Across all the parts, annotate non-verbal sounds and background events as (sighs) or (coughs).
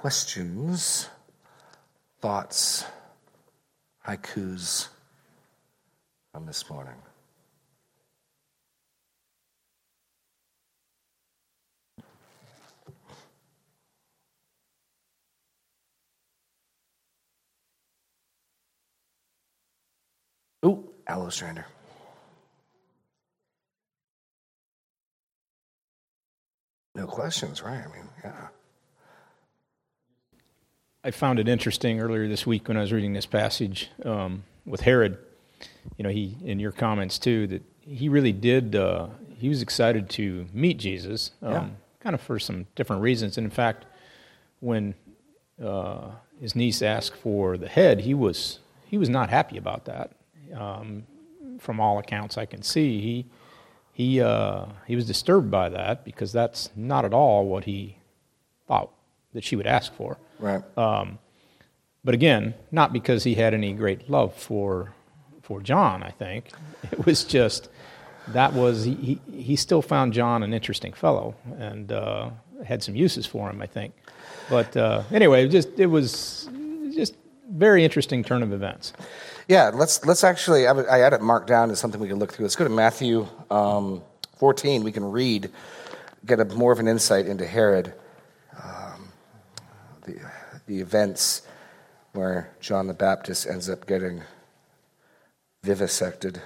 questions, thoughts, haikus on this morning? Ooh, aloe strander. No questions, right? I mean, yeah. I found it interesting earlier this week when I was reading this passage um, with Herod. You know, he in your comments too that he really did. Uh, he was excited to meet Jesus, um, yeah. kind of for some different reasons. And in fact, when uh, his niece asked for the head, he was he was not happy about that. Um, from all accounts I can see, he he uh, he was disturbed by that because that's not at all what he thought that she would ask for. Right. Um, but again, not because he had any great love for for John. I think (laughs) it was just that was he he still found John an interesting fellow and uh, had some uses for him. I think. But uh, anyway, just it was just very interesting turn of events. Yeah, let's let's actually. I, I had it marked down as something we can look through. Let's go to Matthew um, 14. We can read, get a, more of an insight into Herod, the the events where John the Baptist ends up getting vivisected.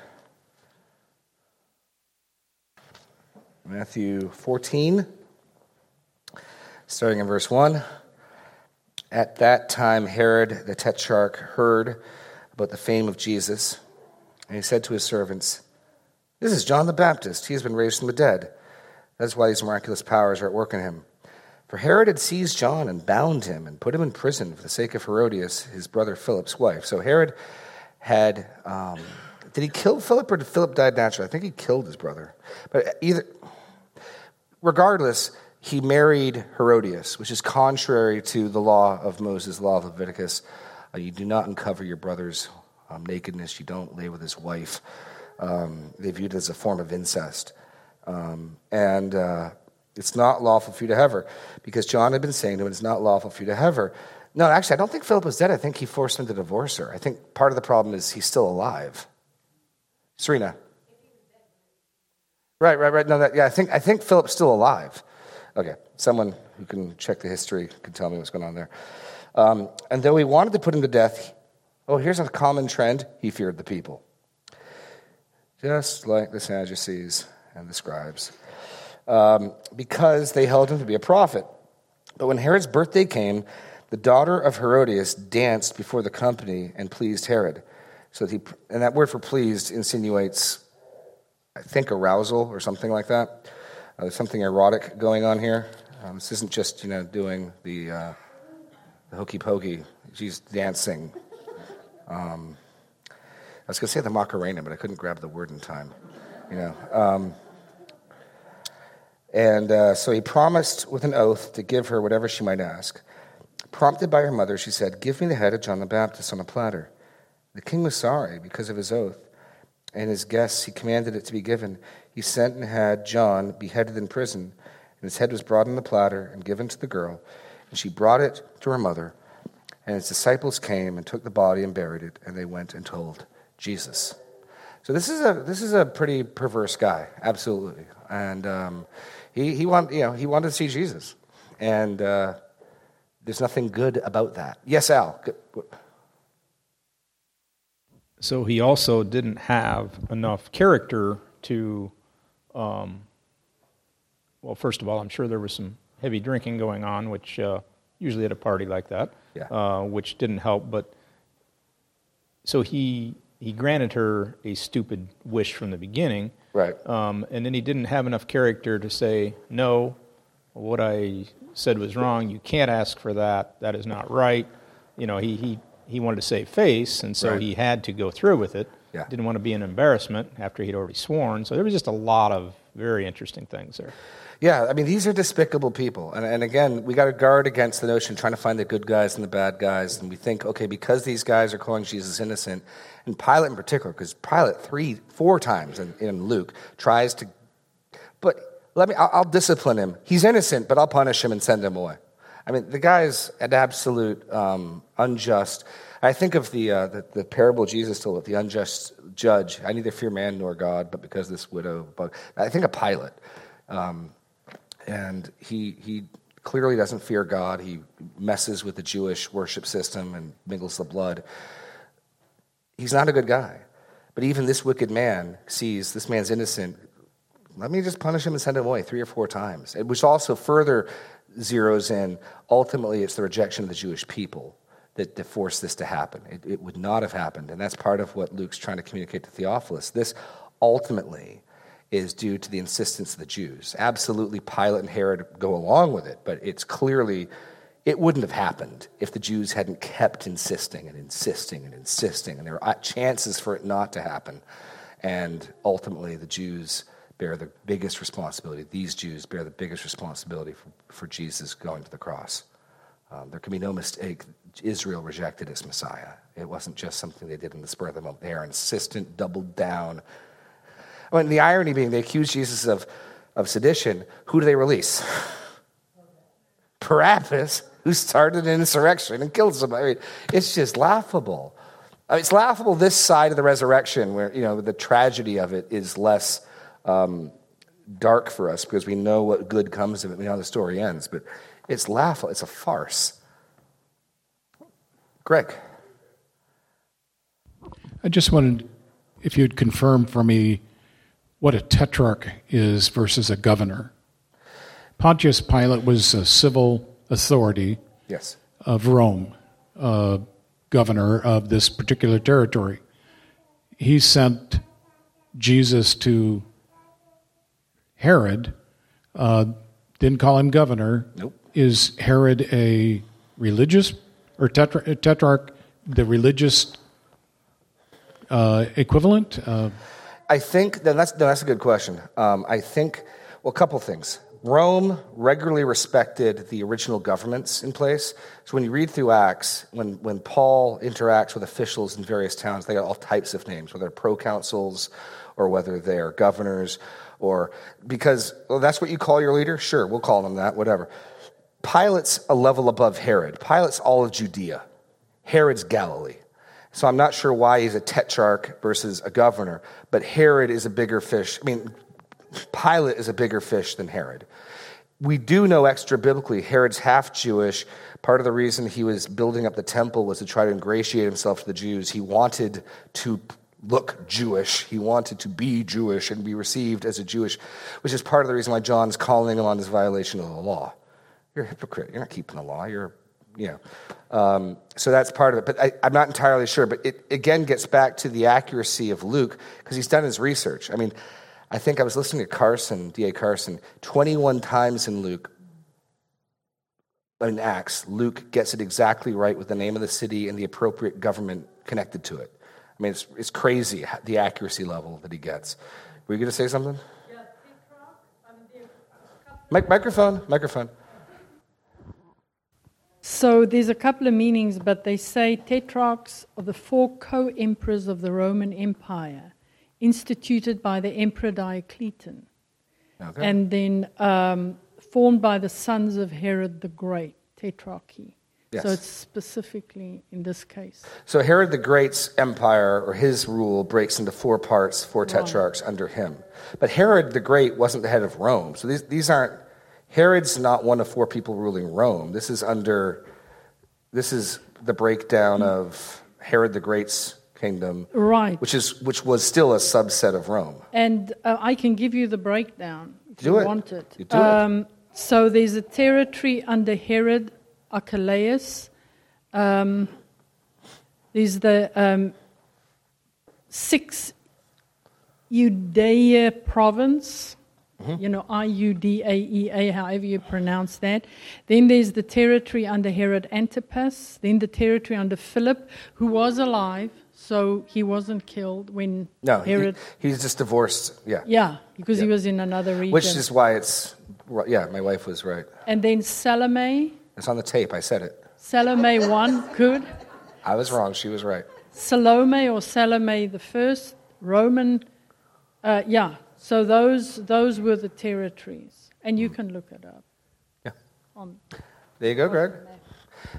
Matthew 14, starting in verse 1. At that time, Herod the Tetrarch heard about the fame of Jesus. And he said to his servants, This is John the Baptist. He has been raised from the dead. That's why these miraculous powers are at work in him. For Herod had seized John and bound him and put him in prison for the sake of Herodias, his brother Philip's wife. So Herod had. Um, did he kill Philip or did Philip die naturally? I think he killed his brother. But either. Regardless, he married Herodias, which is contrary to the law of Moses, law of Leviticus. Uh, you do not uncover your brother's um, nakedness. You don't lay with his wife. Um, they viewed it as a form of incest. Um, and uh, it's not lawful for you to have her because John had been saying to him, It's not lawful for you to have her. No, actually, I don't think Philip was dead. I think he forced him to divorce her. I think part of the problem is he's still alive. Serena. Right, right, right. No, that, yeah, I think, I think Philip's still alive. Okay, someone who can check the history can tell me what's going on there. Um, and though he wanted to put him to death, oh, here's a common trend he feared the people. Just like the Sadducees and the scribes, um, because they held him to be a prophet. But when Herod's birthday came, the daughter of Herodias danced before the company and pleased Herod. So that he, and that word for pleased insinuates, I think, arousal or something like that. Uh, there's something erotic going on here. Um, this isn't just you know doing the uh, the hokey pokey. She's dancing. Um, I was going to say the Macarena, but I couldn't grab the word in time. You know. Um, and uh, so he promised with an oath to give her whatever she might ask. Prompted by her mother, she said, Give me the head of John the Baptist on a platter. The king was sorry because of his oath, and his guests, he commanded it to be given. He sent and had John beheaded in prison, and his head was brought on the platter and given to the girl. And she brought it to her mother. And his disciples came and took the body and buried it, and they went and told Jesus. So this is a this is a pretty perverse guy, absolutely. And um, he he want, you know he wanted to see Jesus, and uh, there's nothing good about that. Yes, Al. So he also didn't have enough character to, um, well, first of all, I'm sure there was some heavy drinking going on, which uh, usually at a party like that, yeah. uh, which didn't help. But so he he granted her a stupid wish from the beginning, right? Um, and then he didn't have enough character to say no. What I said was wrong. You can't ask for that. That is not right. You know, he he he wanted to save face, and so right. he had to go through with it. Yeah. Didn't want to be an embarrassment after he'd already sworn. So there was just a lot of very interesting things there. Yeah, I mean, these are despicable people. And, and again, we got to guard against the notion trying to find the good guys and the bad guys. And we think, okay, because these guys are calling Jesus innocent, and Pilate in particular, because Pilate three, four times in, in, Luke tries to, but let me, I'll, I'll discipline him. He's innocent, but I'll punish him and send him away. I mean, the guy's an absolute um, unjust. I think of the, uh, the, the parable Jesus told with the unjust judge. I neither fear man nor God, but because this widow. But I think a Pilate, um, and he he clearly doesn't fear God. He messes with the Jewish worship system and mingles the blood. He's not a good guy. But even this wicked man sees this man's innocent. Let me just punish him and send him away three or four times, which also further zeroes in ultimately it's the rejection of the Jewish people that, that forced this to happen. It, it would not have happened. And that's part of what Luke's trying to communicate to Theophilus. This ultimately is due to the insistence of the Jews. Absolutely, Pilate and Herod go along with it, but it's clearly, it wouldn't have happened if the Jews hadn't kept insisting and insisting and insisting. And there are chances for it not to happen. And ultimately, the Jews bear the biggest responsibility. These Jews bear the biggest responsibility for, for Jesus going to the cross. Um, there can be no mistake. Israel rejected his Messiah. It wasn't just something they did in the spur of the moment. They are insistent, doubled down. I mean, the irony being they accuse Jesus of, of sedition. Who do they release? (laughs) Barabbas, who started an insurrection and killed somebody. I mean, it's just laughable. I mean, it's laughable this side of the resurrection, where you know the tragedy of it is less um, dark for us because we know what good comes of it. We know how the story ends, but it's laughable. It's a farce. Greg. I just wanted, if you'd confirm for me what a tetrarch is versus a governor. Pontius Pilate was a civil authority yes. of Rome, uh, governor of this particular territory. He sent Jesus to Herod, uh, didn't call him governor. Nope. Is Herod a religious or tetra- tetrarch, the religious uh, equivalent? I think no, that's no, that's a good question. Um, I think well, a couple things. Rome regularly respected the original governments in place. So when you read through Acts, when, when Paul interacts with officials in various towns, they got all types of names, whether they're proconsuls or whether they're governors, or because well, that's what you call your leader. Sure, we'll call them that, whatever. Pilate's a level above Herod. Pilate's all of Judea. Herod's Galilee. So I'm not sure why he's a tetrarch versus a governor, but Herod is a bigger fish. I mean, Pilate is a bigger fish than Herod. We do know extra biblically Herod's half Jewish. Part of the reason he was building up the temple was to try to ingratiate himself to the Jews. He wanted to look Jewish. He wanted to be Jewish and be received as a Jewish, which is part of the reason why John's calling him on this violation of the law. You're a hypocrite. You're not keeping the law. You're, you know. Um, so that's part of it. But I, am not entirely sure. But it again gets back to the accuracy of Luke because he's done his research. I mean, I think I was listening to Carson, D.A. Carson, 21 times in Luke, in Acts, Luke gets it exactly right with the name of the city and the appropriate government connected to it. I mean, it's, it's crazy the accuracy level that he gets. Were you going to say something? Yeah, Mic- microphone, microphone. So there's a couple of meanings, but they say tetrarchs are the four co emperors of the Roman Empire, instituted by the Emperor Diocletian, okay. and then um, formed by the sons of Herod the Great, tetrarchy. Yes. So it's specifically in this case. So Herod the Great's empire or his rule breaks into four parts, four tetrarchs right. under him. But Herod the Great wasn't the head of Rome. So these, these aren't Herod's not one of four people ruling Rome. This is under, this is the breakdown of Herod the Great's kingdom, right? Which is which was still a subset of Rome. And uh, I can give you the breakdown if do you it. want it. You do um, it. So there's a territory under Herod Archelaus. Um, there's the um, six Judea province Mm-hmm. You know, I U D A E A, however you pronounce that. Then there's the territory under Herod Antipas. Then the territory under Philip, who was alive, so he wasn't killed when no, Herod. He, he's just divorced. Yeah. Yeah, because yeah. he was in another region. Which is why it's. Yeah, my wife was right. And then Salome. It's on the tape. I said it. Salome one, good. I was wrong. She was right. Salome or Salome the first, Roman. Uh, yeah, so those, those were the territories, and you mm. can look it up. Yeah. On. There you go, Greg.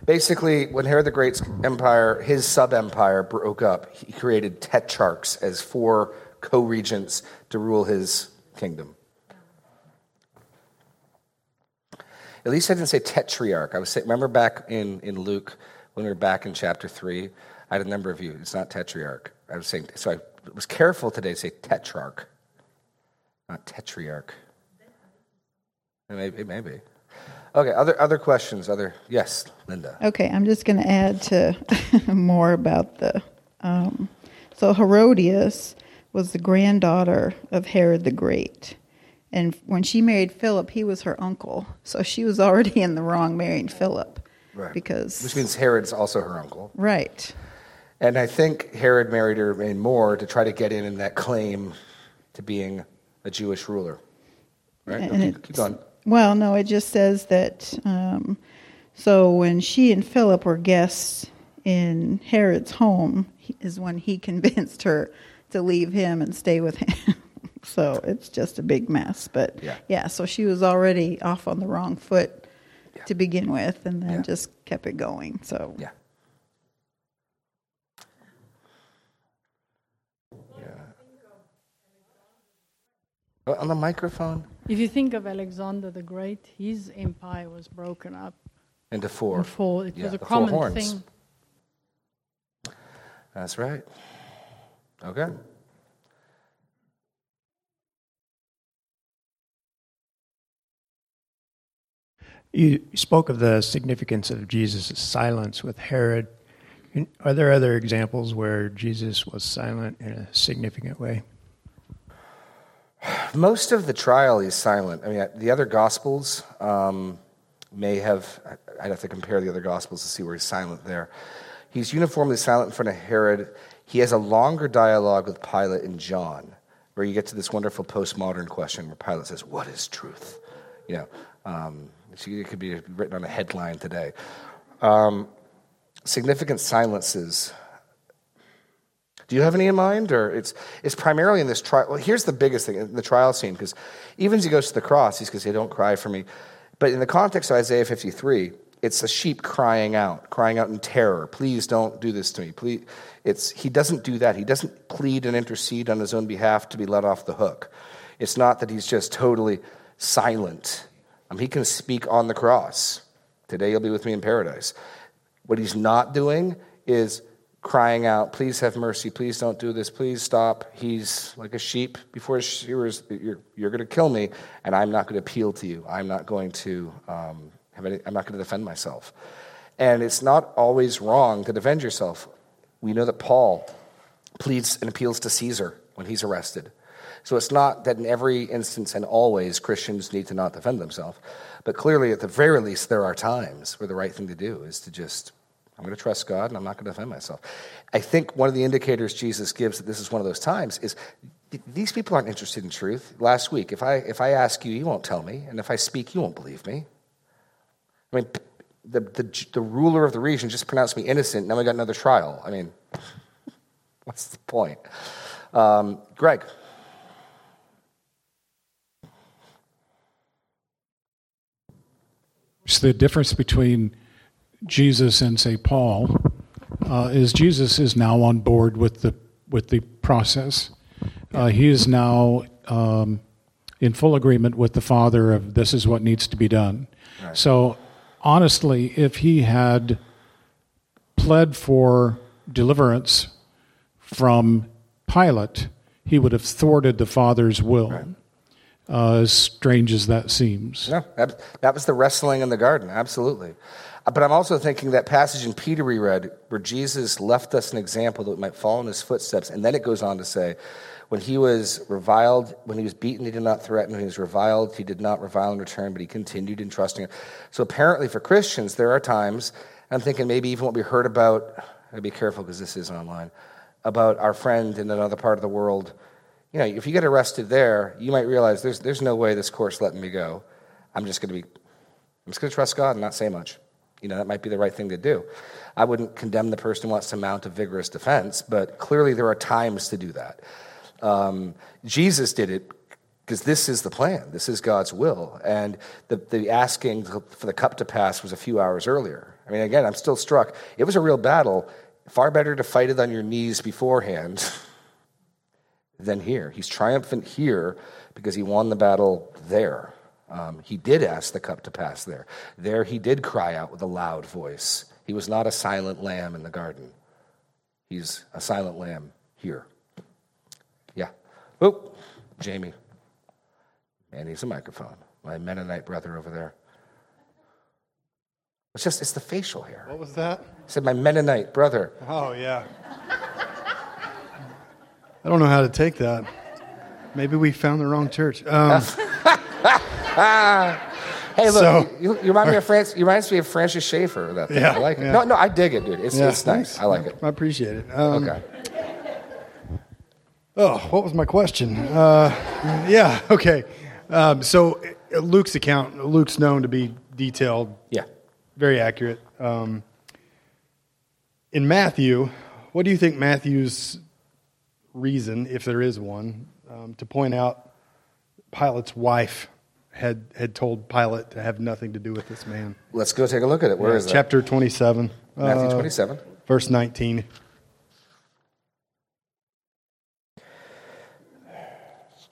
Basically, when Herod the Great's empire, his sub empire, broke up, he created tetrarchs as four co regents to rule his kingdom. At least I didn't say tetrarch. I was saying, remember back in, in Luke when we were back in chapter 3? I had a number of you. It's not tetrarch. I was saying, so I was careful today to say tetrarch, not tetrarch. Maybe, maybe. Okay, other other questions? Other yes, Linda. Okay, I'm just going to add to (laughs) more about the. Um, so Herodias was the granddaughter of Herod the Great, and when she married Philip, he was her uncle. So she was already in the wrong marrying Philip, right? Because which means Herod's also her uncle, right? And I think Herod married her in more to try to get in in that claim to being a Jewish ruler, right? And keep, keep going. Well, no, it just says that. Um, so when she and Philip were guests in Herod's home, is when he (laughs) convinced her to leave him and stay with him. (laughs) so it's just a big mess. But yeah, yeah so she was already off on the wrong foot yeah. to begin with, and then yeah. just kept it going. So yeah. Uh, on the microphone? If you think of Alexander the Great, his empire was broken up into four. Into four. It yeah, was a common thing. That's right. Okay. You spoke of the significance of Jesus' silence with Herod. Are there other examples where Jesus was silent in a significant way? Most of the trial is silent. I mean, the other gospels um, may have, I'd have to compare the other gospels to see where he's silent there. He's uniformly silent in front of Herod. He has a longer dialogue with Pilate and John, where you get to this wonderful postmodern question where Pilate says, What is truth? You know, um, it could be written on a headline today. Um, significant silences do you have any in mind? Or it's, it's primarily in this trial. Well, here's the biggest thing in the trial scene, because even as he goes to the cross, he's going to say, Don't cry for me. But in the context of Isaiah 53, it's a sheep crying out, crying out in terror. Please don't do this to me. Please. It's, he doesn't do that. He doesn't plead and intercede on his own behalf to be let off the hook. It's not that he's just totally silent. Um, he can speak on the cross. Today you'll be with me in paradise. What he's not doing is crying out, Please have mercy, please don't do this, please stop. He's like a sheep before his shearers, you're, you're going to kill me, and I'm not going to appeal to you. I'm not going to um, have any, I'm not going to defend myself. And it's not always wrong to defend yourself. We know that Paul pleads and appeals to Caesar when he's arrested. So it's not that in every instance and always Christians need to not defend themselves. But clearly, at the very least, there are times where the right thing to do is to just I'm going to trust God and I'm not going to defend myself. I think one of the indicators Jesus gives that this is one of those times is these people aren't interested in truth. Last week, if I, if I ask you, you won't tell me. And if I speak, you won't believe me. I mean, the, the, the ruler of the region just pronounced me innocent. And now we got another trial. I mean, (laughs) what's the point? Um, Greg. It's the difference between Jesus and say Paul uh, is Jesus is now on board with the with the process. Uh, he is now um, in full agreement with the Father of this is what needs to be done. Right. So honestly, if he had pled for deliverance from Pilate, he would have thwarted the Father's will. Right. Uh, as strange as that seems. No, that, that was the wrestling in the garden, absolutely. Uh, but I'm also thinking that passage in Peter we read, where Jesus left us an example that we might follow in his footsteps. And then it goes on to say, when he was reviled, when he was beaten, he did not threaten. When he was reviled, he did not revile in return, but he continued in trusting. So apparently, for Christians, there are times, I'm thinking maybe even what we heard about, I'd be careful because this is online, about our friend in another part of the world. You know, if you get arrested there, you might realize there's, there's no way this course letting me go. I'm just going to be, I'm just going to trust God and not say much. You know, that might be the right thing to do. I wouldn't condemn the person who wants to mount a vigorous defense, but clearly there are times to do that. Um, Jesus did it because this is the plan. This is God's will. And the, the asking for the cup to pass was a few hours earlier. I mean, again, I'm still struck. It was a real battle. Far better to fight it on your knees beforehand (laughs) than here. He's triumphant here because he won the battle there. Um, he did ask the cup to pass there. There he did cry out with a loud voice. He was not a silent lamb in the garden. He's a silent lamb here. Yeah. Oh, Jamie. And he's a microphone. My Mennonite brother over there. It's just, it's the facial hair. What was that? I said, my Mennonite brother. Oh, yeah. I don't know how to take that. Maybe we found the wrong church. Um, (laughs) hey, look, so, you, you, remind me of France. You remind me of Francis Schaeffer. That thing. Yeah, I like it. Yeah. No, no, I dig it, dude. It's, yeah, it's nice. I like it. I appreciate it. Um, okay. Oh, what was my question? Uh, yeah, okay. Um, so Luke's account, Luke's known to be detailed. Yeah. Very accurate. Um, in Matthew, what do you think Matthew's reason, if there is one, um, to point out Pilate's wife had, had told Pilate to have nothing to do with this man? Let's go take a look at it. Where yeah, is Chapter 27. Matthew 27. Uh, verse 19.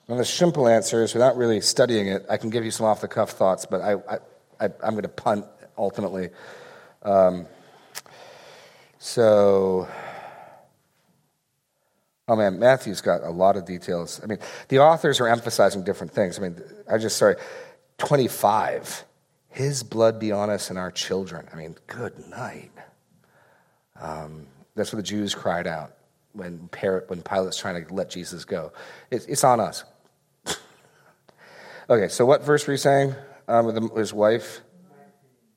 Well, the simple answer is without really studying it, I can give you some off the cuff thoughts, but I, I, I, am going to punt ultimately. Um, so, oh man, Matthew's got a lot of details. I mean, the authors are emphasizing different things. I mean, I just, sorry, 25. His blood be on us and our children. I mean, good night. Um, that's what the Jews cried out when, when Pilate's trying to let Jesus go. It's, it's on us. Okay, so what verse were you saying um, with his wife?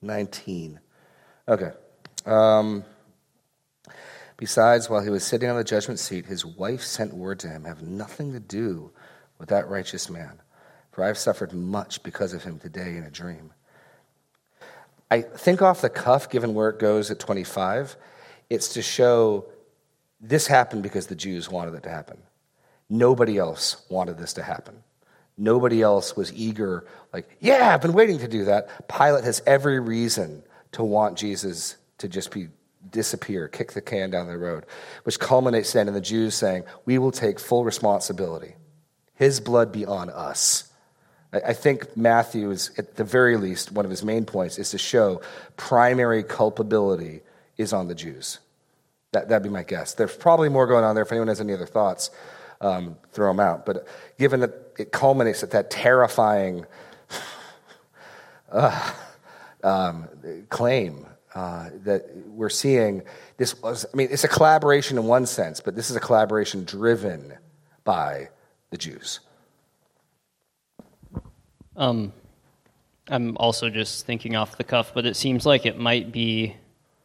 19. Okay. Um, Besides, while he was sitting on the judgment seat, his wife sent word to him, Have nothing to do with that righteous man, for I have suffered much because of him today in a dream. I think off the cuff, given where it goes at 25, it's to show this happened because the Jews wanted it to happen. Nobody else wanted this to happen. Nobody else was eager, like, yeah, I've been waiting to do that. Pilate has every reason to want Jesus to just be disappear, kick the can down the road, which culminates then in the Jews saying, We will take full responsibility. His blood be on us. I think Matthew is, at the very least, one of his main points is to show primary culpability is on the Jews. That, that'd be my guess. There's probably more going on there. If anyone has any other thoughts, um, throw them out. But given that it culminates at that terrifying (sighs) uh, um, claim uh, that we're seeing, this was, I mean, it's a collaboration in one sense, but this is a collaboration driven by the Jews. Um, I'm also just thinking off the cuff, but it seems like it might be.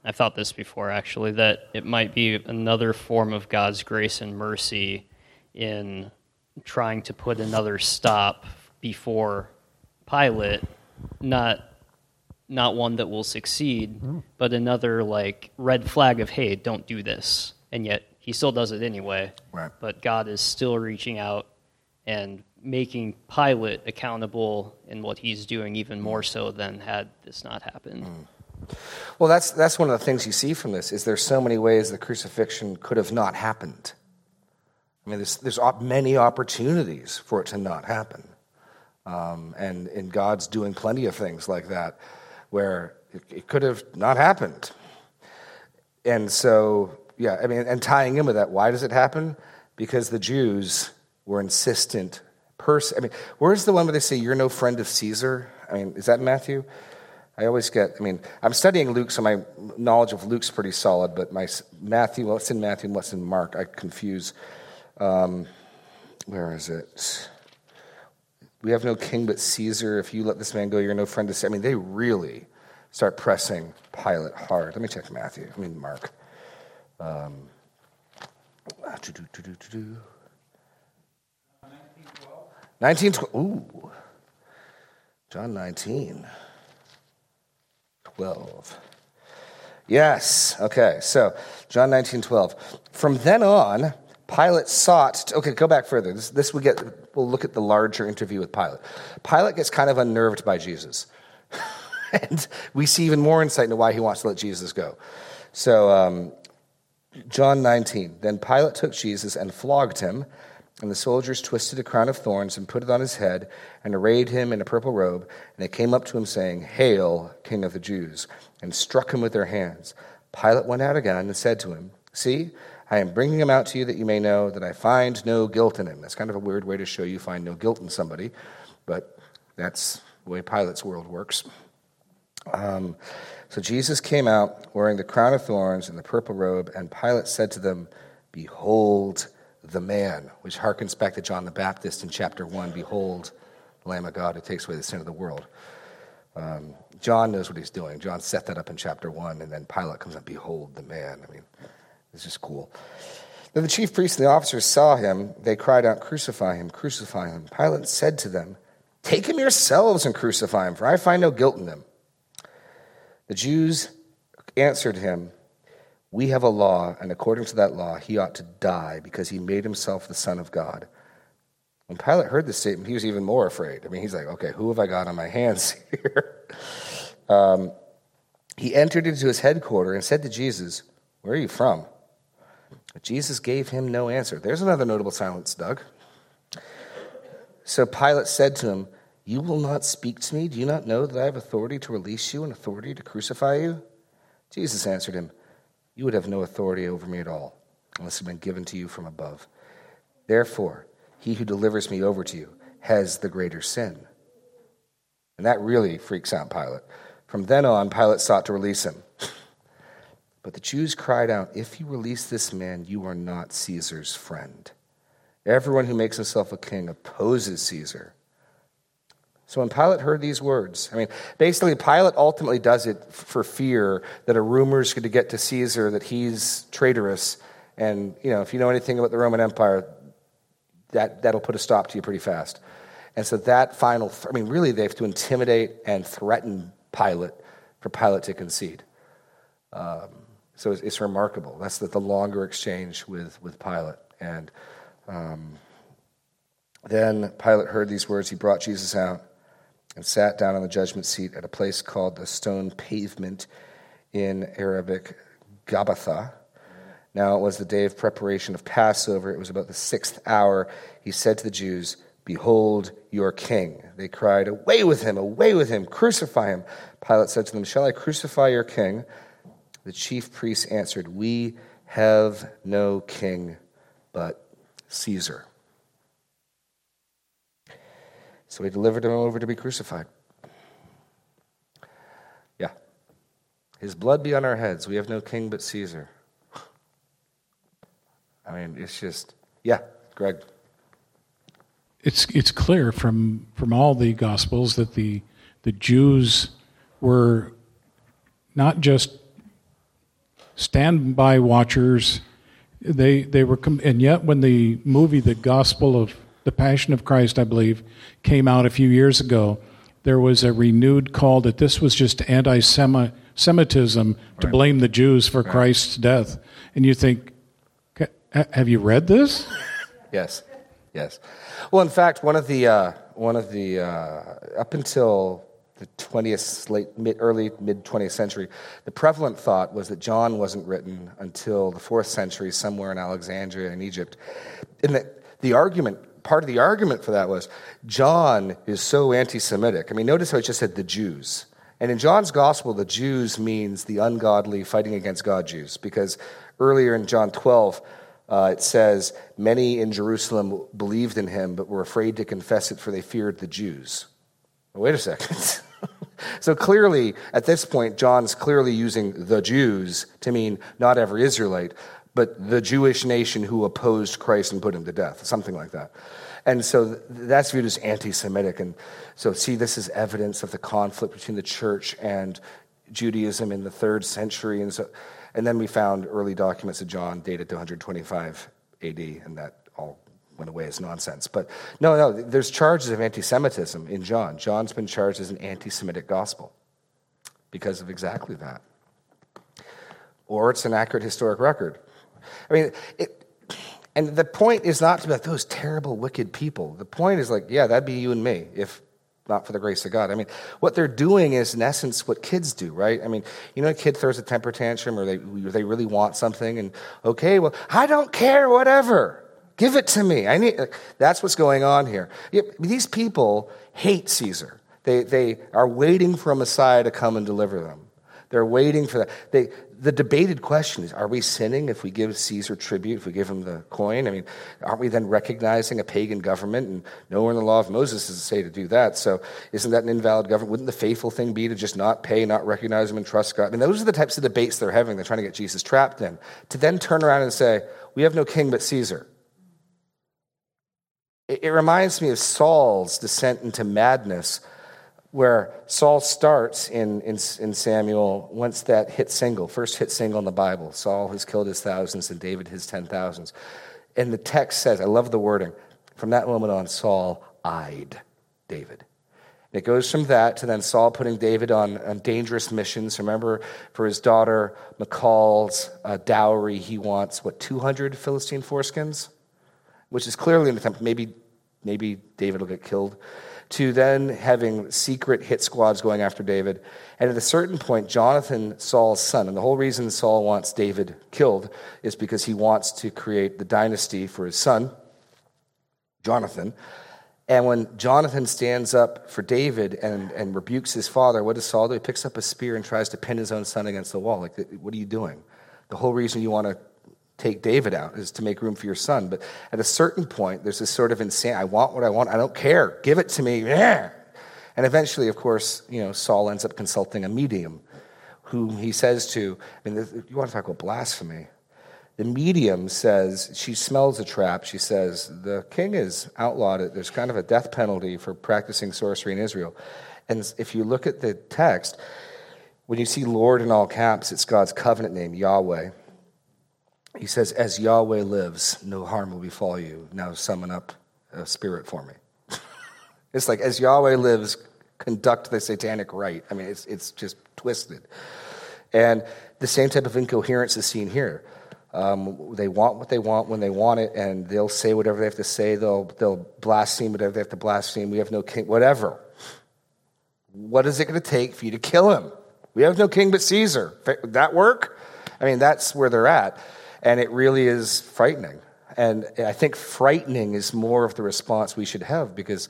I've thought this before actually, that it might be another form of God's grace and mercy in trying to put another stop before Pilate, not not one that will succeed, mm. but another like red flag of hey, don't do this, and yet he still does it anyway. Right. But God is still reaching out and making Pilate accountable in what he's doing even more so than had this not happened. Mm. Well, that's that's one of the things you see from this is there's so many ways the crucifixion could have not happened. I mean, there's, there's many opportunities for it to not happen. Um, and, and God's doing plenty of things like that where it, could have not happened. And so, yeah, I mean, and tying in with that, why does it happen? Because the Jews were insistent. Pers- I mean, where's the one where they say, You're no friend of Caesar? I mean, is that Matthew? I always get, I mean, I'm studying Luke, so my knowledge of Luke's pretty solid, but my Matthew, what's in Matthew and what's in Mark, I confuse. Um, where is it? We have no king but Caesar. If you let this man go, you're no friend to Caesar. I mean, they really start pressing Pilate hard. Let me check Matthew. I mean, Mark. Um, 19, 12. Ooh. John 19. 12. Yes. Okay. So, John 19, 12. From then on, Pilate sought, to, okay, go back further. This, this we get, we'll look at the larger interview with Pilate. Pilate gets kind of unnerved by Jesus. (laughs) and we see even more insight into why he wants to let Jesus go. So, um, John 19. Then Pilate took Jesus and flogged him, and the soldiers twisted a crown of thorns and put it on his head, and arrayed him in a purple robe. And they came up to him, saying, Hail, King of the Jews, and struck him with their hands. Pilate went out again and said to him, See, I am bringing him out to you that you may know that I find no guilt in him. That's kind of a weird way to show you find no guilt in somebody, but that's the way Pilate's world works. Um, so Jesus came out wearing the crown of thorns and the purple robe, and Pilate said to them, Behold the man, which harkens back to John the Baptist in chapter 1 Behold, the Lamb of God who takes away the sin of the world. Um, John knows what he's doing. John set that up in chapter 1, and then Pilate comes up, Behold the man. I mean, it's is cool. Then the chief priests and the officers saw him. They cried out, Crucify him, crucify him. Pilate said to them, Take him yourselves and crucify him, for I find no guilt in him. The Jews answered him, We have a law, and according to that law, he ought to die because he made himself the Son of God. When Pilate heard this statement, he was even more afraid. I mean, he's like, Okay, who have I got on my hands (laughs) here? Um, he entered into his headquarters and said to Jesus, Where are you from? Jesus gave him no answer. There's another notable silence, Doug. So Pilate said to him, you will not speak to me? Do you not know that I have authority to release you and authority to crucify you? Jesus answered him, You would have no authority over me at all, unless it had been given to you from above. Therefore, he who delivers me over to you has the greater sin. And that really freaks out Pilate. From then on, Pilate sought to release him. But the Jews cried out, If you release this man, you are not Caesar's friend. Everyone who makes himself a king opposes Caesar. So when Pilate heard these words, I mean, basically, Pilate ultimately does it for fear that a rumor is going to get to Caesar that he's traitorous. And, you know, if you know anything about the Roman Empire, that, that'll put a stop to you pretty fast. And so that final, I mean, really, they have to intimidate and threaten Pilate for Pilate to concede. Um, so it's, it's, remarkable. That's the, the, longer exchange with, with Pilate. And um, then Pilate heard these words. He brought Jesus out and sat down on the judgment seat at a place called the stone pavement in Aramaic, Gabbatha. Now it was the day of preparation of Passover. It was about the sixth hour. He said to the Jews, Behold your king. They cried, Away with him, away with him, crucify him. Pilate said to them, Shall I crucify your king? The chief priests answered, We have no king but Caesar. So he delivered him over to be crucified. Yeah. His blood be on our heads. We have no king but Caesar. I mean, it's just, yeah, Greg. It's, it's clear from, from all the Gospels that the, the Jews were not just standby watchers. They, they were, com- and yet when the movie, The Gospel of the Passion of Christ, I believe, came out a few years ago, there was a renewed call that this was just anti Semitism to right. blame the Jews for right. Christ's death. And you think, have you read this? (laughs) yes, yes. Well, in fact, one of the, uh, one of the uh, up until the 20th, late, mid, early mid 20th century, the prevalent thought was that John wasn't written until the fourth century, somewhere in Alexandria in Egypt. And the, the argument part of the argument for that was John is so anti Semitic. I mean, notice how it just said the Jews. And in John's gospel, the Jews means the ungodly fighting against God Jews, because earlier in John 12, uh, it says, Many in Jerusalem believed in him, but were afraid to confess it, for they feared the Jews. wait a second. (laughs) so clearly, at this point, John's clearly using the Jews to mean not every Israelite, but the Jewish nation who opposed Christ and put him to death, something like that. And so that's viewed as anti Semitic. And so, see, this is evidence of the conflict between the church and Judaism in the third century. And, so, and then we found early documents of John dated to 125 AD, and that went away as nonsense. But no, no, there's charges of anti Semitism in John. John's been charged as an anti Semitic gospel because of exactly that. Or it's an accurate historic record. I mean, it, And the point is not to be like those terrible, wicked people. The point is like, yeah, that'd be you and me if not for the grace of God. I mean, what they're doing is, in essence, what kids do, right? I mean, you know, a kid throws a temper tantrum or they, they really want something, and okay, well, I don't care, whatever. Give it to me. I need, that's what's going on here. These people hate Caesar. They, they are waiting for a Messiah to come and deliver them. They're waiting for that. They, the debated question is are we sinning if we give Caesar tribute, if we give him the coin? I mean, aren't we then recognizing a pagan government? And nowhere in the law of Moses does it say to do that. So isn't that an invalid government? Wouldn't the faithful thing be to just not pay, not recognize him, and trust God? I mean, those are the types of debates they're having. They're trying to get Jesus trapped in. To then turn around and say, we have no king but Caesar. It, it reminds me of Saul's descent into madness where Saul starts in, in, in, Samuel once that hit single, first hit single in the Bible. Saul has killed his thousands and David his ten thousands. And the text says, I love the wording, from that moment on, Saul eyed David. It goes from that to then Saul putting David on, on dangerous missions. Remember, for his daughter Michal's uh, dowry, he wants, what, 200 Philistine foreskins? Which is clearly an attempt. Maybe, maybe David will get killed to then having secret hit squads going after David. And at a certain point, Jonathan, Saul's son, and the whole reason Saul wants David killed is because he wants to create the dynasty for his son, Jonathan. And when Jonathan stands up for David and, and rebukes his father, what does Saul do? He picks up a spear and tries to pin his own son against the wall. Like, what are you doing? The whole reason you want to take David out, is to make room for your son. But at a certain point, there's this sort of insane, I want what I want, I don't care, give it to me. Yeah. And eventually, of course, you know, Saul ends up consulting a medium who he says to, I mean, you want to talk about blasphemy. The medium says, she smells a trap. She says, the king is outlawed. There's kind of a death penalty for practicing sorcery in Israel. And if you look at the text, when you see Lord in all caps, it's God's covenant name, Yahweh. He says, As Yahweh lives, no harm will befall you. Now summon up a spirit for me. (laughs) it's like, As Yahweh lives, conduct the satanic rite. I mean, it's, it's just twisted. And the same type of incoherence is seen here. Um, they want what they want when they want it, and they'll say whatever they have to say. They'll, they'll blaspheme whatever they have to blaspheme. We have no king, whatever. What is it going to take for you to kill him? We have no king but Caesar. Would that work? I mean, that's where they're at. And it really is frightening. And I think frightening is more of the response we should have because,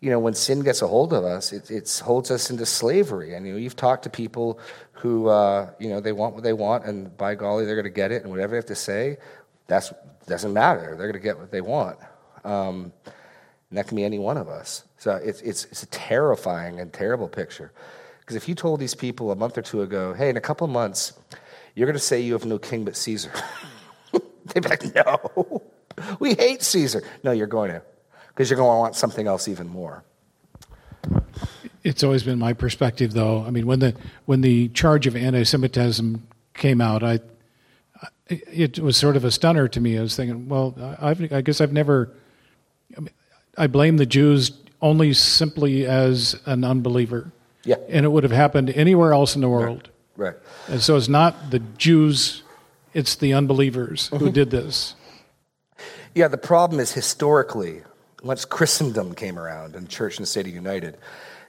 you know, when sin gets a hold of us, it, it holds us into slavery. And, you know, you've talked to people who, uh, you know, they want what they want, and by golly, they're going to get it. And whatever they have to say, that doesn't matter. They're going to get what they want. Um, and that can be any one of us. So it's, it's, it's a terrifying and terrible picture. Because if you told these people a month or two ago, hey, in a couple months, you're going to say you have no king but Caesar. (laughs) They'd be like, no, we hate Caesar. No, you're going to, because you're going to want something else even more. It's always been my perspective, though. I mean, when the when the charge of anti-Semitism came out, I it was sort of a stunner to me. I was thinking, well, I've, i guess I've never. I, mean, I blame the Jews only simply as an unbeliever. Yeah. And it would have happened anywhere else in the world. Right. And so it's not the Jews, it's the unbelievers mm-hmm. who did this. Yeah, the problem is historically, once Christendom came around and church and state are united,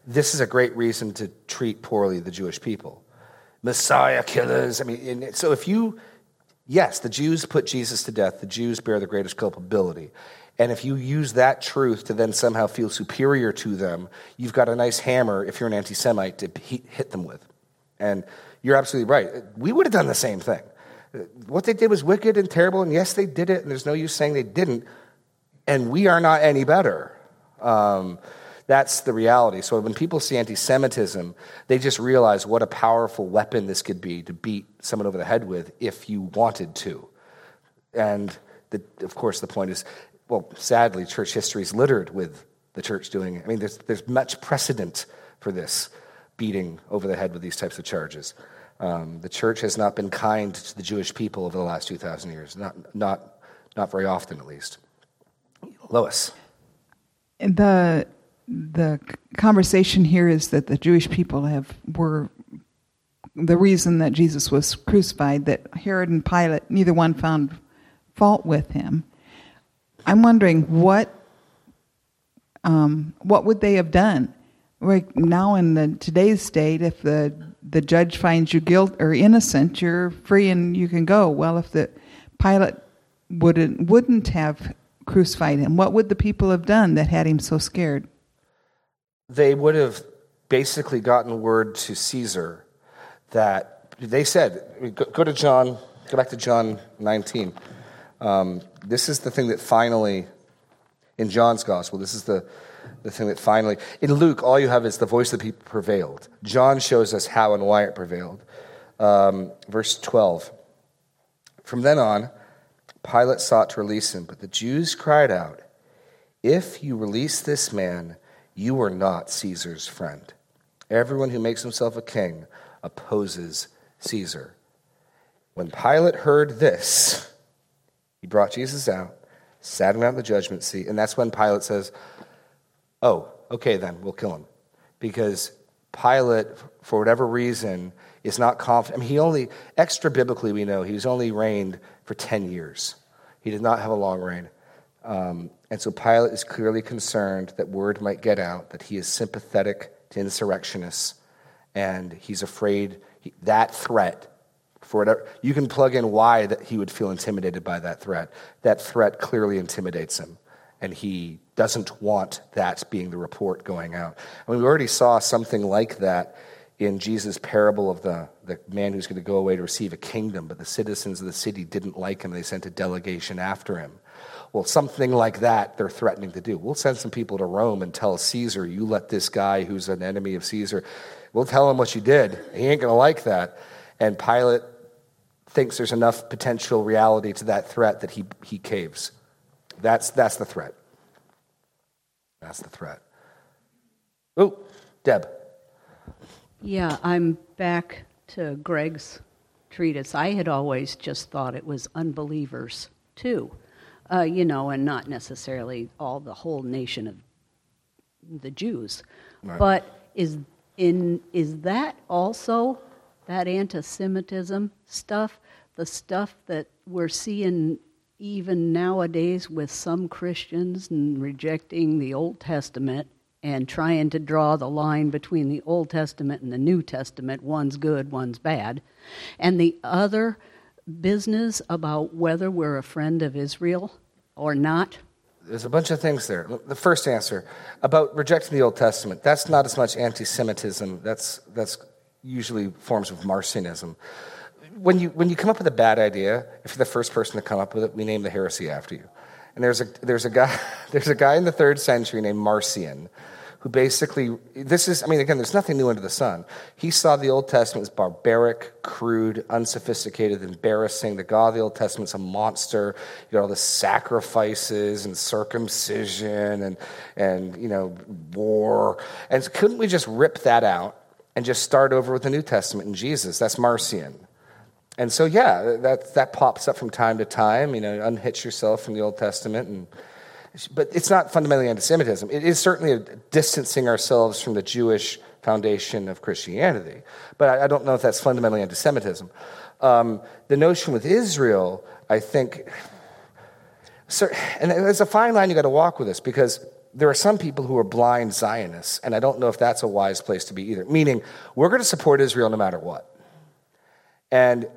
this is a great reason to treat poorly the Jewish people. Messiah killers. I mean, so if you, yes, the Jews put Jesus to death, the Jews bear the greatest culpability. And if you use that truth to then somehow feel superior to them, you've got a nice hammer, if you're an anti Semite, to hit them with. And you're absolutely right. We would have done the same thing. What they did was wicked and terrible, and yes, they did it, and there's no use saying they didn't, and we are not any better. Um, that's the reality. So when people see anti Semitism, they just realize what a powerful weapon this could be to beat someone over the head with if you wanted to. And the, of course, the point is well, sadly, church history is littered with the church doing it. I mean, there's, there's much precedent for this beating over the head with these types of charges. Um, the church has not been kind to the Jewish people over the last 2,000 years, not, not, not very often at least. Lois. The, the conversation here is that the Jewish people have were the reason that Jesus was crucified, that Herod and Pilate, neither one found fault with him. I'm wondering what um, what would they have done? Right now, in the today's state, if the the judge finds you guilt or innocent, you're free and you can go. Well, if the Pilate wouldn't wouldn't have crucified him, what would the people have done that had him so scared? They would have basically gotten word to Caesar that they said, go, to John, go back to John 19. Um, this is the thing that finally, in John's gospel, this is the, the thing that finally, in Luke, all you have is the voice of the people prevailed. John shows us how and why it prevailed. Um, verse 12. From then on, Pilate sought to release him, but the Jews cried out, If you release this man, you are not Caesar's friend. Everyone who makes himself a king opposes Caesar. When Pilate heard this, he brought Jesus out, sat him out in the judgment seat, and that's when Pilate says, Oh, okay, then, we'll kill him. Because Pilate, for whatever reason, is not confident. I mean, he only, extra biblically, we know, he was only reigned for 10 years. He did not have a long reign. Um, and so Pilate is clearly concerned that word might get out that he is sympathetic to insurrectionists and he's afraid he, that threat for whatever you can plug in why that he would feel intimidated by that threat that threat clearly intimidates him and he doesn't want that being the report going out I mean, we already saw something like that in jesus parable of the, the man who's going to go away to receive a kingdom but the citizens of the city didn't like him they sent a delegation after him well, something like that they're threatening to do. We'll send some people to Rome and tell Caesar, you let this guy who's an enemy of Caesar, we'll tell him what you did. He ain't going to like that. And Pilate thinks there's enough potential reality to that threat that he, he caves. That's, that's the threat. That's the threat. Oh, Deb. Yeah, I'm back to Greg's treatise. I had always just thought it was unbelievers, too uh, you know, and not necessarily all the whole nation of the Jews. Right. But is in is that also that anti-Semitism stuff, the stuff that we're seeing even nowadays with some Christians and rejecting the Old Testament and trying to draw the line between the Old Testament and the New Testament, one's good, one's bad, and the other business about whether we're a friend of Israel or not? There's a bunch of things there. The first answer about rejecting the Old Testament, that's not as much anti Semitism, that's, that's usually forms of Marcionism. When you, when you come up with a bad idea, if you're the first person to come up with it, we name the heresy after you. And there's a, there's a, guy, (laughs) there's a guy in the third century named Marcion who basically, this is, I mean, again, there's nothing new under the sun. He saw the Old Testament as barbaric, crude, unsophisticated, embarrassing. The God of the Old Testament's a monster. You got all the sacrifices and circumcision and, and, you know, war. And couldn't we just rip that out and just start over with the New Testament and Jesus? That's Marcion. And so, yeah, that, that pops up from time to time. You know, unhitch yourself from the Old Testament and but it's not fundamentally anti Semitism. It is certainly distancing ourselves from the Jewish foundation of Christianity. But I, I don't know if that's fundamentally anti Semitism. Um, the notion with Israel, I think, sir, and there's a fine line you got to walk with this because there are some people who are blind Zionists, and I don't know if that's a wise place to be either. Meaning, we're going to support Israel no matter what. And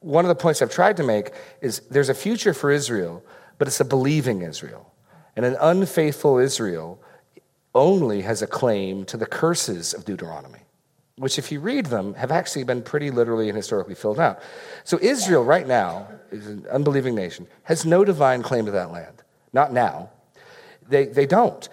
one of the points I've tried to make is there's a future for Israel, but it's a believing Israel. And an unfaithful Israel only has a claim to the curses of Deuteronomy, which, if you read them, have actually been pretty literally and historically filled out. So, Israel, right now, is an unbelieving nation, has no divine claim to that land. Not now. They, they don't.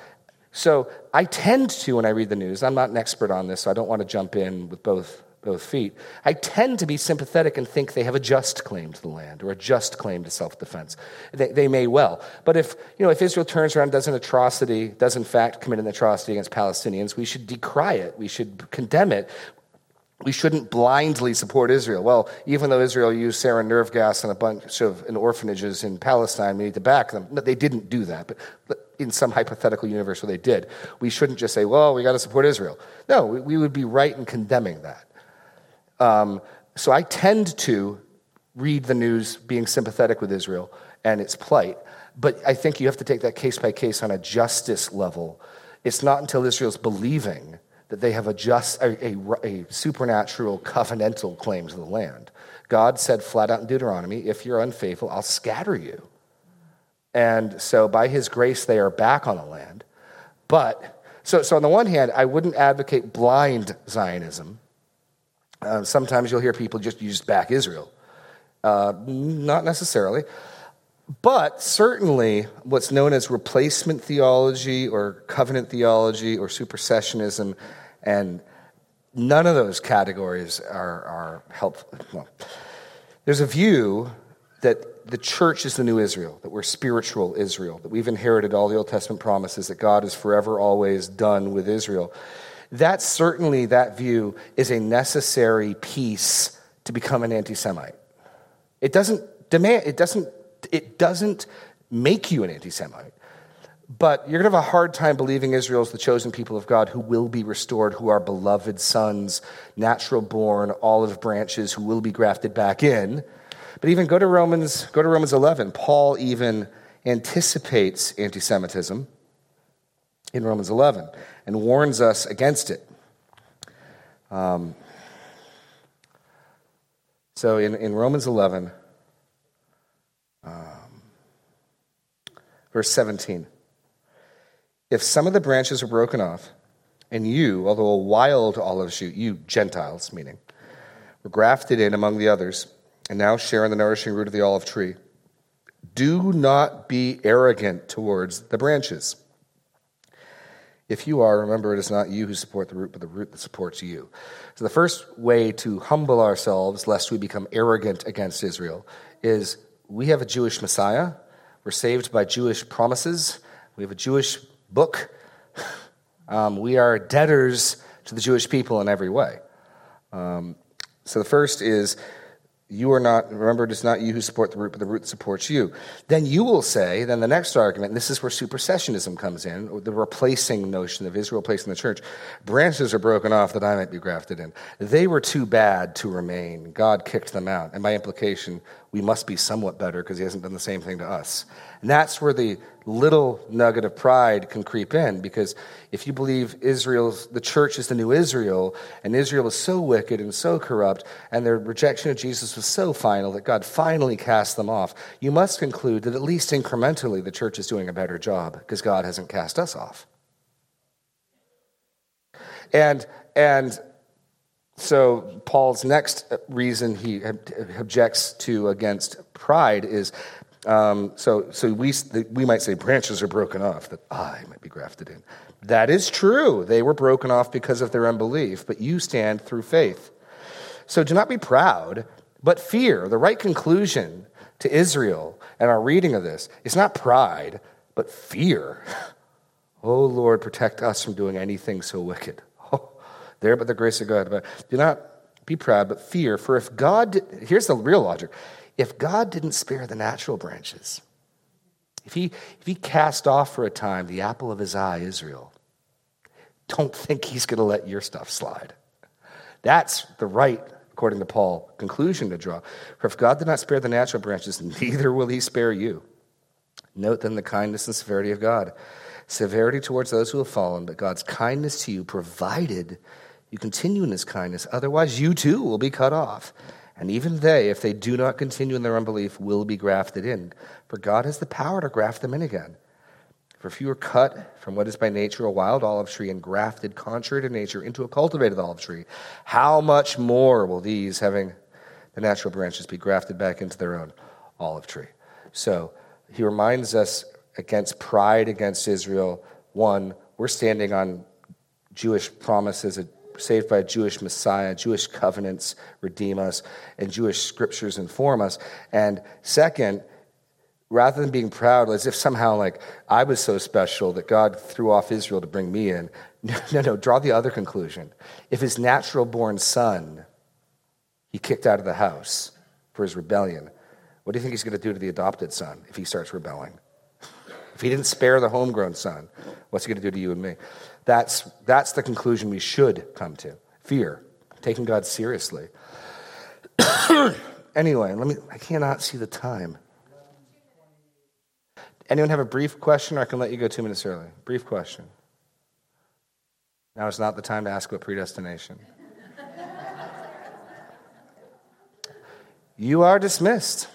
So, I tend to, when I read the news, I'm not an expert on this, so I don't want to jump in with both both feet, I tend to be sympathetic and think they have a just claim to the land or a just claim to self defense. They, they, may well. But if, you know, if Israel turns around and does an atrocity, does in fact commit an atrocity against Palestinians, we should decry it. We should condemn it. We shouldn't blindly support Israel. Well, even though Israel used sarin nerve gas on a bunch of in orphanages in Palestine, we need to back them. No, they didn't do that, but in some hypothetical universe where they did, we shouldn't just say, well, we got to support Israel. No, we, we would be right in condemning that. Um, so I tend to read the news being sympathetic with Israel and its plight. But I think you have to take that case by case on a justice level. It's not until Israel's believing that they have a, just, a, a, a supernatural covenantal claim to the land. God said flat out in Deuteronomy, if you're unfaithful, I'll scatter you. And so by his grace, they are back on the land. But, so, so on the one hand, I wouldn't advocate blind Zionism. Uh, sometimes you'll hear people just use back Israel. Uh, not necessarily. But certainly, what's known as replacement theology or covenant theology or supersessionism, and none of those categories are, are helpful. There's a view that the church is the new Israel, that we're spiritual Israel, that we've inherited all the Old Testament promises, that God is forever, always done with Israel. That certainly, that view is a necessary piece to become an anti Semite. It doesn't demand, it doesn't it doesn't make you an anti Semite. But you're going to have a hard time believing Israel is the chosen people of God who will be restored, who are beloved sons, natural born, olive branches, who will be grafted back in. But even go to Romans, go to Romans 11. Paul even anticipates anti Semitism in Romans 11 and warns us against it. Um, so in, in Romans 11, um, verse 17. If some of the branches are broken off, and you, although a wild olive shoot, you Gentiles, meaning, were grafted in among the others, and now share in the nourishing root of the olive tree, do not be arrogant towards the branches. If you are, remember it is not you who support the root, but the root that supports you. So, the first way to humble ourselves, lest we become arrogant against Israel, is we have a Jewish Messiah. We're saved by Jewish promises. We have a Jewish book. Um, we are debtors to the Jewish people in every way. Um, so the first is you are not, remember, it is not you who support the root, but the root supports you. Then you will say, then the next argument, this is where supersessionism comes in, the replacing notion of Israel placing the church. Branches are broken off that I might be grafted in. They were too bad to remain. God kicked them out. And by implication, we must be somewhat better because he hasn't done the same thing to us. And that's where the little nugget of pride can creep in because if you believe Israel's, the church is the new Israel, and Israel is so wicked and so corrupt, and their rejection of Jesus was so final that God finally cast them off, you must conclude that at least incrementally the church is doing a better job because God hasn't cast us off. And, and so Paul's next reason he objects to against pride is um, so, so we, we might say branches are broken off, that I might be grafted in. That is true. They were broken off because of their unbelief, but you stand through faith. So do not be proud, but fear. The right conclusion to Israel and our reading of this is not pride, but fear. (laughs) Oh Lord, protect us from doing anything so wicked. There, but the grace of God. But do not be proud, but fear. For if God, here's the real logic if God didn't spare the natural branches, if he, if he cast off for a time the apple of his eye, Israel, don't think he's going to let your stuff slide. That's the right, according to Paul, conclusion to draw. For if God did not spare the natural branches, (laughs) neither will he spare you. Note then the kindness and severity of God. Severity towards those who have fallen, but God's kindness to you, provided you continue in his kindness. Otherwise, you too will be cut off. And even they, if they do not continue in their unbelief, will be grafted in. For God has the power to graft them in again. For if you are cut from what is by nature a wild olive tree and grafted contrary to nature into a cultivated olive tree, how much more will these, having the natural branches, be grafted back into their own olive tree? So he reminds us against pride against Israel. One, we're standing on Jewish promises, saved by a Jewish Messiah, Jewish covenants redeem us, and Jewish scriptures inform us. And second, rather than being proud as if somehow like I was so special that God threw off Israel to bring me in, (laughs) no, no, no, draw the other conclusion. If his natural born son he kicked out of the house for his rebellion, what do you think he's going to do to the adopted son if he starts rebelling? If he didn't spare the homegrown son, what's he going to do to you and me? That's, that's the conclusion we should come to fear, taking God seriously. (coughs) anyway, let me, I cannot see the time. Anyone have a brief question, or I can let you go two minutes early? Brief question. Now is not the time to ask about predestination. (laughs) you are dismissed.